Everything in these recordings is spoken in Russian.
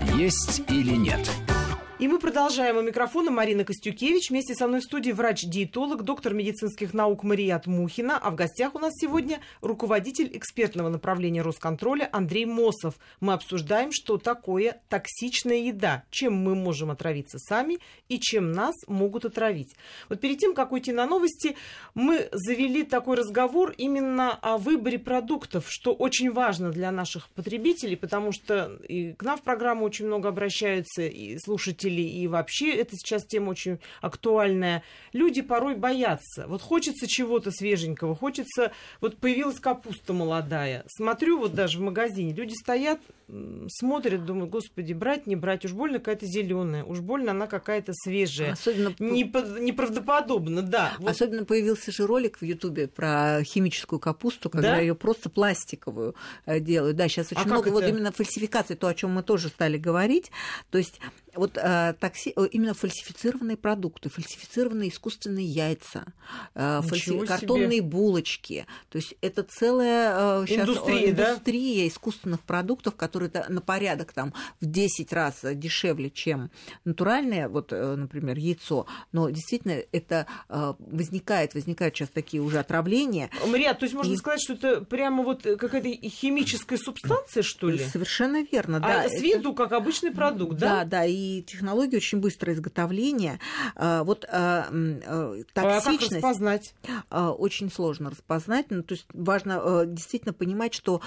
есть или нет. И мы продолжаем. У микрофона Марина Костюкевич. Вместе со мной в студии врач-диетолог, доктор медицинских наук Марият Мухина. А в гостях у нас сегодня руководитель экспертного направления Росконтроля Андрей Мосов. Мы обсуждаем, что такое токсичная еда, чем мы можем отравиться сами и чем нас могут отравить. Вот перед тем, как уйти на новости, мы завели такой разговор именно о выборе продуктов, что очень важно для наших потребителей, потому что и к нам в программу очень много обращаются и слушатели родителей, и вообще это сейчас тема очень актуальная. Люди порой боятся. Вот хочется чего-то свеженького, хочется... Вот появилась капуста молодая. Смотрю вот даже в магазине, люди стоят, смотрят, думают, господи, брать, не брать, уж больно какая-то зеленая, уж больно она какая-то свежая. Особенно... Неправдоподобно, да. Вот. Особенно появился же ролик в Ютубе про химическую капусту, когда да? ее просто пластиковую э, делают. Да, сейчас очень а много вот именно фальсификаций, то, о чем мы тоже стали говорить. То есть вот э, такси, именно фальсифицированные продукты, фальсифицированные искусственные яйца, э, фальси, картонные булочки. То есть это целая э, сейчас индустрия, индустрия да? искусственных продуктов, которые на порядок там в 10 раз дешевле, чем натуральное, вот, э, например, яйцо. Но действительно это э, возникает, возникают сейчас такие уже отравления. Мария, то есть можно и... сказать, что это прямо вот какая-то химическая субстанция, что ли? Совершенно верно, да. А с виду как обычный продукт, да? Да, да, и технологии очень быстрое изготовления. А, вот токсичность... А, а как распознать? Очень сложно распознать. Ну, то есть важно действительно понимать, что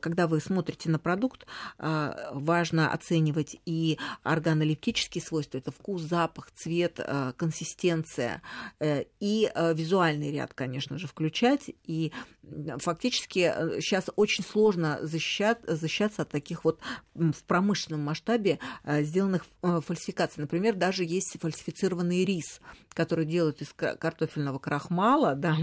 когда вы смотрите на продукт, важно оценивать и органолептические свойства. Это вкус, запах, цвет, консистенция э, и визуальный ряд, конечно же, включать. И фактически сейчас э, очень сложно защищать, защищаться от таких вот в промышленном масштабе э, сделанных Э, фальсификации. Например, даже есть фальсифицированный рис, который делают из картофельного крахмала, да,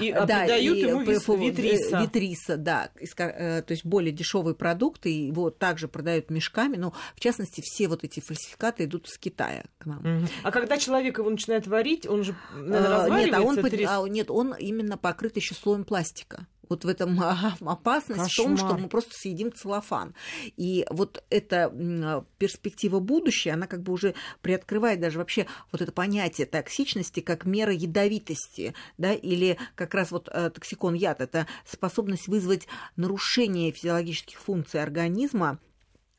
и да, придают и ему вид, вид риса. Вид риса, да, из, э, то есть более дешевый продукт, и его также продают мешками, но в частности все вот эти фальсификаты идут из Китая к нам. А когда человек его начинает варить, он же наверное, нет, а он, а, нет, он именно покрыт еще слоем пластика вот в этом опасность Кошмар. в том, что мы просто съедим целлофан. И вот эта перспектива будущего, она как бы уже приоткрывает даже вообще вот это понятие токсичности как мера ядовитости, да, или как раз вот э, токсикон яд, это способность вызвать нарушение физиологических функций организма,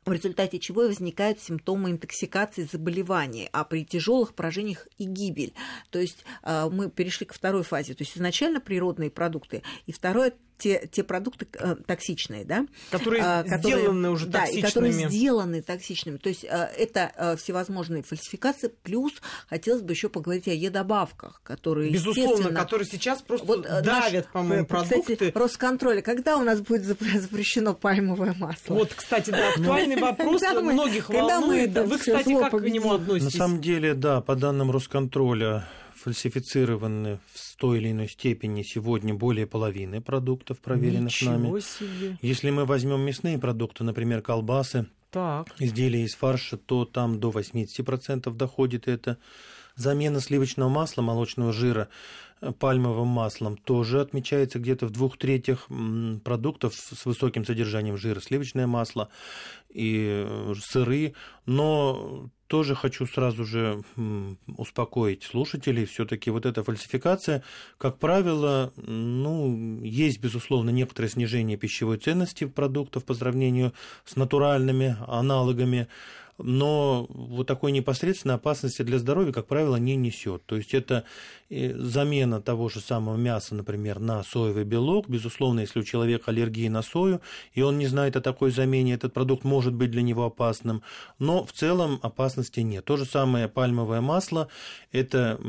в результате чего возникают симптомы интоксикации заболеваний, а при тяжелых поражениях и гибель. То есть э, мы перешли ко второй фазе. То есть изначально природные продукты, и второе те, те продукты э, токсичные, да? Которые, а, которые сделаны уже да, токсичными. И которые сделаны токсичными. То есть э, это э, всевозможные фальсификации, плюс хотелось бы еще поговорить о Е-добавках, которые, Безусловно, которые сейчас просто вот, давят, по-моему, продукты. Кстати, Росконтроля, когда у нас будет запрещено пальмовое масло? Вот, кстати, да, актуальный вопрос многих волнует. Вы, кстати, как к нему относитесь? На самом деле, да, по данным Росконтроля, фальсифицированы в той или иной степени сегодня более половины продуктов, проверенных Ничего нами. Себе. Если мы возьмем мясные продукты, например, колбасы, так. изделия из фарша, то там до 80% доходит это. Замена сливочного масла, молочного жира э, пальмовым маслом тоже отмечается где-то в двух третьих продуктов с высоким содержанием жира, сливочное масло и э, сыры, но тоже хочу сразу же успокоить слушателей. Все-таки вот эта фальсификация, как правило, ну, есть, безусловно, некоторое снижение пищевой ценности продуктов по сравнению с натуральными аналогами но вот такой непосредственной опасности для здоровья, как правило, не несет. То есть это замена того же самого мяса, например, на соевый белок. Безусловно, если у человека аллергия на сою, и он не знает о такой замене, этот продукт может быть для него опасным. Но в целом опасности нет. То же самое пальмовое масло. Это,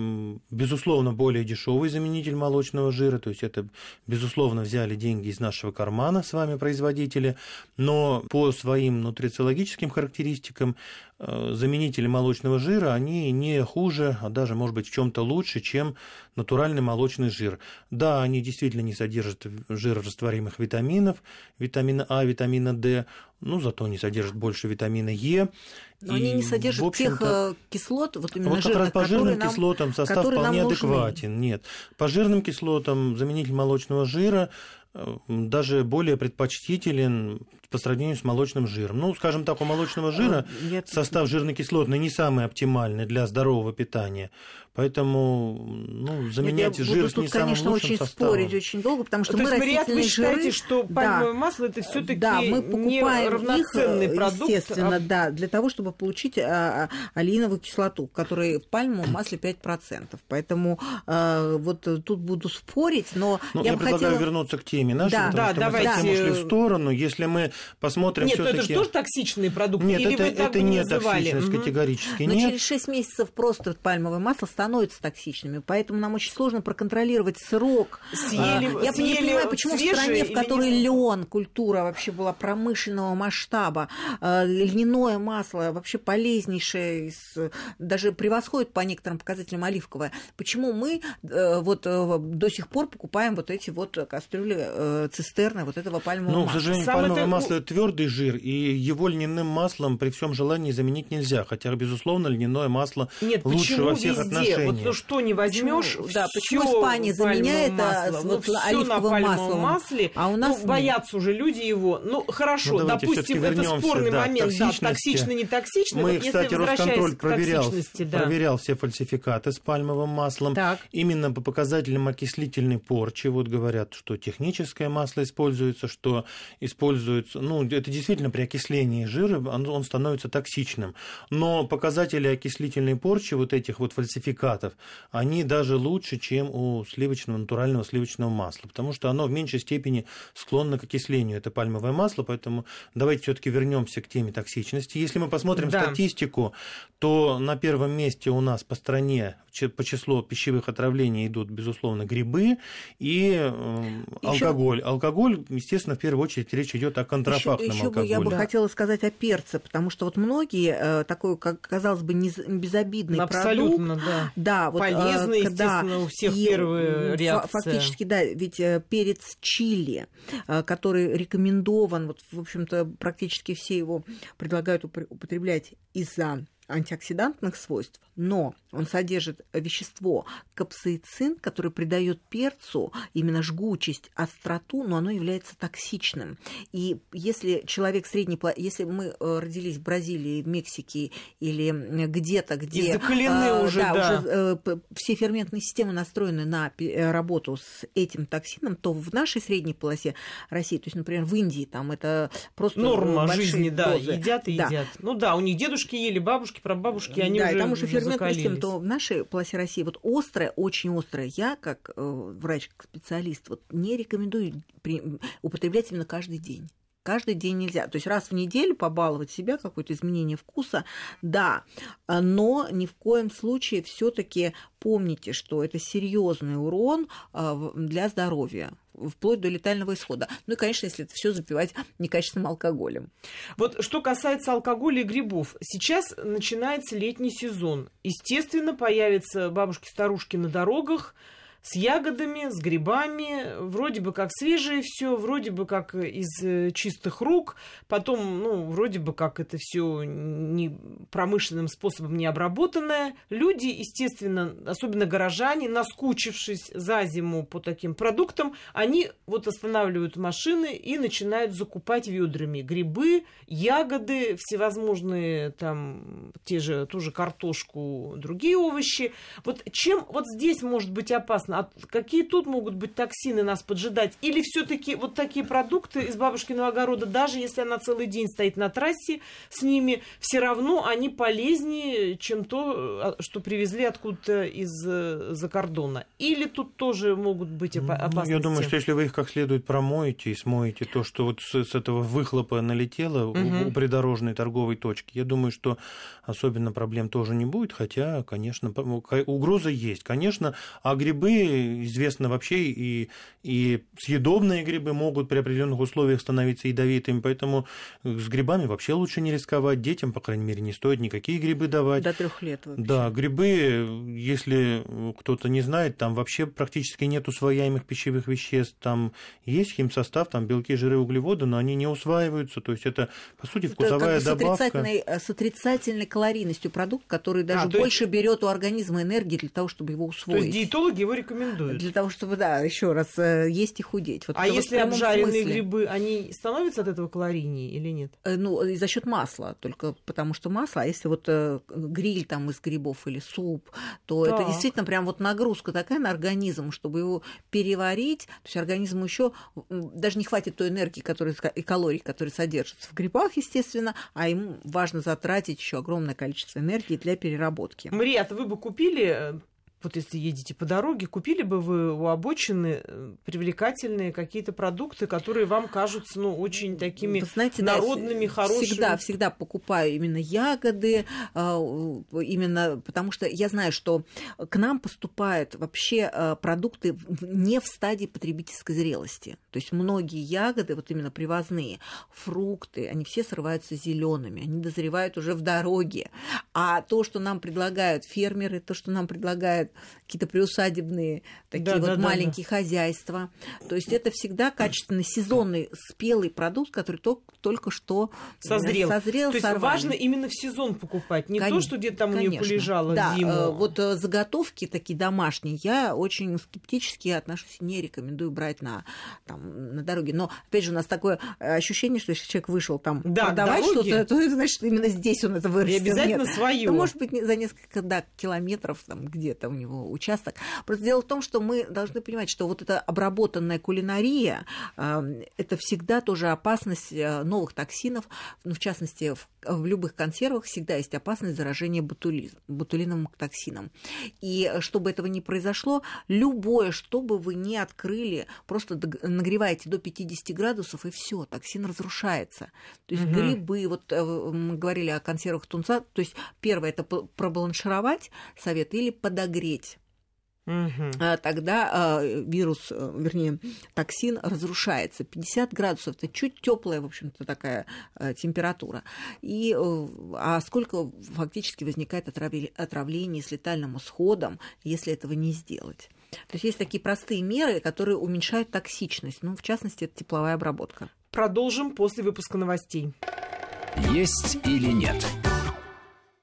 безусловно, более дешевый заменитель молочного жира. То есть это, безусловно, взяли деньги из нашего кармана с вами производители. Но по своим нутрициологическим характеристикам Э, заменители молочного жира, они не хуже, а даже, может быть, в чем-то лучше, чем натуральный молочный жир. Да, они действительно не содержат жирорастворимых витаминов, витамина А, витамина D, но зато они содержат больше витамина Е. Но и, они не содержат тех э, кислот, вот именно вот жирных, как раз по жирным нам, кислотам состав вполне адекватен. Нет, по жирным кислотам заменитель молочного жира даже более предпочтителен по сравнению с молочным жиром. Ну, скажем так, у молочного жира Я... состав жирно-кислотный не самый оптимальный для здорового питания. Поэтому ну, заменять я жир буду с не тут, конечно, очень составом. спорить очень долго, потому что То мы есть, растительные вы считаете, жиры, что пальмовое да, масло это все-таки да, мы покупаем равноценный их, продукт, естественно, а... да, для того, чтобы получить а, алииновую кислоту, которая в пальмовом масле 5%. Поэтому а, вот тут буду спорить, но ну, я, я бы предлагаю хотела... вернуться к теме нашей, да, потому да, что давайте... мы совсем ушли в сторону. Если мы посмотрим Нет, все-таки... это же тоже токсичный продукт? Нет, Или это, вы так это не называли? токсичность угу. категорически, Но нет. через 6 месяцев просто пальмовое масло становится токсичными, поэтому нам очень сложно проконтролировать срок. Съели, а, я съели не понимаю, почему в стране, в которой не... лен культура вообще была промышленного масштаба, э, льняное масло вообще полезнейшее, даже превосходит по некоторым показателям оливковое. Почему мы э, вот э, до сих пор покупаем вот эти вот кастрюли, цистерны вот этого пальмового ну, масла? к сожалению, Самое пальмовое это... масло это твердый жир, и его льняным маслом при всем желании заменить нельзя. Хотя, безусловно, льняное масло Нет, лучше во всех везде? отношениях. Вот ну, что не возьмешь, почему, да, почему Испания заменяет масло, вот ну, оливковым на маслом, масле, а у нас ну, боятся уже люди его. Ну хорошо, ну, допустим, это спорный да, момент, да, токсично, не токсично. Мы, вот кстати, Росконтроль проверял, да. проверял все фальсификаты с пальмовым маслом. Так. Именно по показателям окислительной порчи. Вот говорят, что техническое масло используется, что используется, ну, это действительно при окислении жира он, он становится токсичным. Но показатели окислительной порчи вот этих вот фальсификатов, они даже лучше, чем у сливочного, натурального сливочного масла, потому что оно в меньшей степени склонно к окислению. Это пальмовое масло, поэтому давайте все-таки вернемся к теме токсичности. Если мы посмотрим да. статистику, то на первом месте у нас по стране по числу пищевых отравлений идут, безусловно, грибы и э, алкоголь. Алкоголь, естественно, в первую очередь речь идет о контрафактном ещё, ещё алкоголе. Бы я бы да. хотела сказать о перце, потому что вот многие э, такой, как казалось бы, не, безобидный Абсолютно, продукт, да. да, вот, полезный, э, естественно, да, у всех и первая реакция. Фактически, да, ведь э, перец чили, э, который рекомендован, вот, в общем-то, практически все его предлагают употреблять из-за антиоксидантных свойств, но он содержит вещество капсаицин, которое придает перцу именно жгучесть, остроту, но оно является токсичным. И если человек средний, если мы родились в Бразилии, в Мексике или где-то, где... И закалены э, уже, да, да. Уже, э, все ферментные системы настроены на работу с этим токсином, то в нашей средней полосе России, то есть, например, в Индии, там это просто норма жизни, да, дозы. едят и да. едят. Ну да, у них дедушки ели, бабушки, прабабушки, они да, уже и там уже система, закалились. то в нашей полосе России вот острая, очень острая. Я, как э, врач-специалист, вот не рекомендую при, употреблять именно каждый день. Каждый день нельзя. То есть раз в неделю побаловать себя, какое-то изменение вкуса, да, но ни в коем случае все-таки помните, что это серьезный урон для здоровья вплоть до летального исхода. Ну и, конечно, если это все запивать некачественным алкоголем. Вот что касается алкоголя и грибов, сейчас начинается летний сезон. Естественно, появятся бабушки-старушки на дорогах, с ягодами, с грибами, вроде бы как свежее все, вроде бы как из чистых рук, потом, ну, вроде бы как это все не промышленным способом не обработанное. Люди, естественно, особенно горожане, наскучившись за зиму по таким продуктам, они вот останавливают машины и начинают закупать ведрами грибы, ягоды, всевозможные там те же, ту же картошку, другие овощи. Вот чем вот здесь может быть опасно? А какие тут могут быть токсины нас поджидать? Или все-таки вот такие продукты из бабушкиного огорода, даже если она целый день стоит на трассе с ними, все равно они полезнее, чем то, что привезли откуда-то из-за кордона? Или тут тоже могут быть опасности? Я думаю, что если вы их как следует промоете и смоете то, что вот с, с этого выхлопа налетело угу. у придорожной торговой точки, я думаю, что особенно проблем тоже не будет, хотя, конечно, угроза есть. Конечно, а грибы известно вообще, и, и съедобные грибы могут при определенных условиях становиться ядовитыми, поэтому с грибами вообще лучше не рисковать. Детям, по крайней мере, не стоит никакие грибы давать. До трех лет вообще. Да, грибы, если кто-то не знает, там вообще практически нет усвояемых пищевых веществ. Там есть химсостав, там белки, жиры, углеводы, но они не усваиваются. То есть это, по сути, вкусовая это как бы добавка. С отрицательной, с отрицательной калорийностью продукт, который даже а, больше есть... берет у организма энергии для того, чтобы его усвоить. То есть диетологи его рекомендуют рекомендуют. Для того, чтобы, да, еще раз, э, есть и худеть. Вот а если обжаренные смысле. грибы, они становятся от этого калорийнее или нет? Э, ну, и за счет масла, только потому что масло. А если вот э, гриль там из грибов или суп, то так. это действительно прям вот нагрузка такая на организм, чтобы его переварить. То есть организму еще даже не хватит той энергии, которая, и калорий, которые содержатся в грибах, естественно, а ему важно затратить еще огромное количество энергии для переработки. Мария, а вы бы купили вот если едете по дороге, купили бы вы у обочины э, привлекательные какие-то продукты, которые вам кажутся, ну, очень такими знаете, народными, да, хорошими? Всегда, всегда покупаю именно ягоды, а, именно потому что я знаю, что к нам поступают вообще а, продукты не в стадии потребительской зрелости. То есть многие ягоды, вот именно привозные, фрукты, они все срываются зелеными, они дозревают уже в дороге. А то, что нам предлагают фермеры, то, что нам предлагают какие-то приусадебные такие да, вот да, маленькие да, хозяйства. То есть это всегда качественный сезонный спелый продукт, который только, только что созрел. созрел То есть важно именно в сезон покупать, не конечно, то, что где-то там конечно. у нее полежало да, зиму. Э, вот э, заготовки такие домашние я очень скептически отношусь, не рекомендую брать на, там, на дороге. Но опять же у нас такое ощущение, что если человек вышел там да, продавать что-то, то значит именно здесь он это вырастил. И обязательно свое. То, может быть за несколько да, километров там где-то у него участок. Просто дело в том, что мы должны понимать, что вот эта обработанная кулинария э, это всегда тоже опасность э, новых токсинов, ну, в частности, в, в любых консервах всегда есть опасность заражения ботули, ботулиновым токсином. И чтобы этого не произошло, любое, что бы вы ни открыли, просто нагреваете до 50 градусов, и все, токсин разрушается. То есть угу. грибы, вот э, мы говорили о консервах тунца, то есть первое это пробаланшировать совет или подогреть. Угу. Тогда а, вирус, э, вернее, токсин разрушается. 50 градусов это чуть теплая, в общем-то, такая э, температура. И, э, а сколько фактически возникает отравление с летальным исходом, если этого не сделать? То есть есть такие простые меры, которые уменьшают токсичность. Ну, в частности, это тепловая обработка. Продолжим после выпуска новостей. Есть или нет?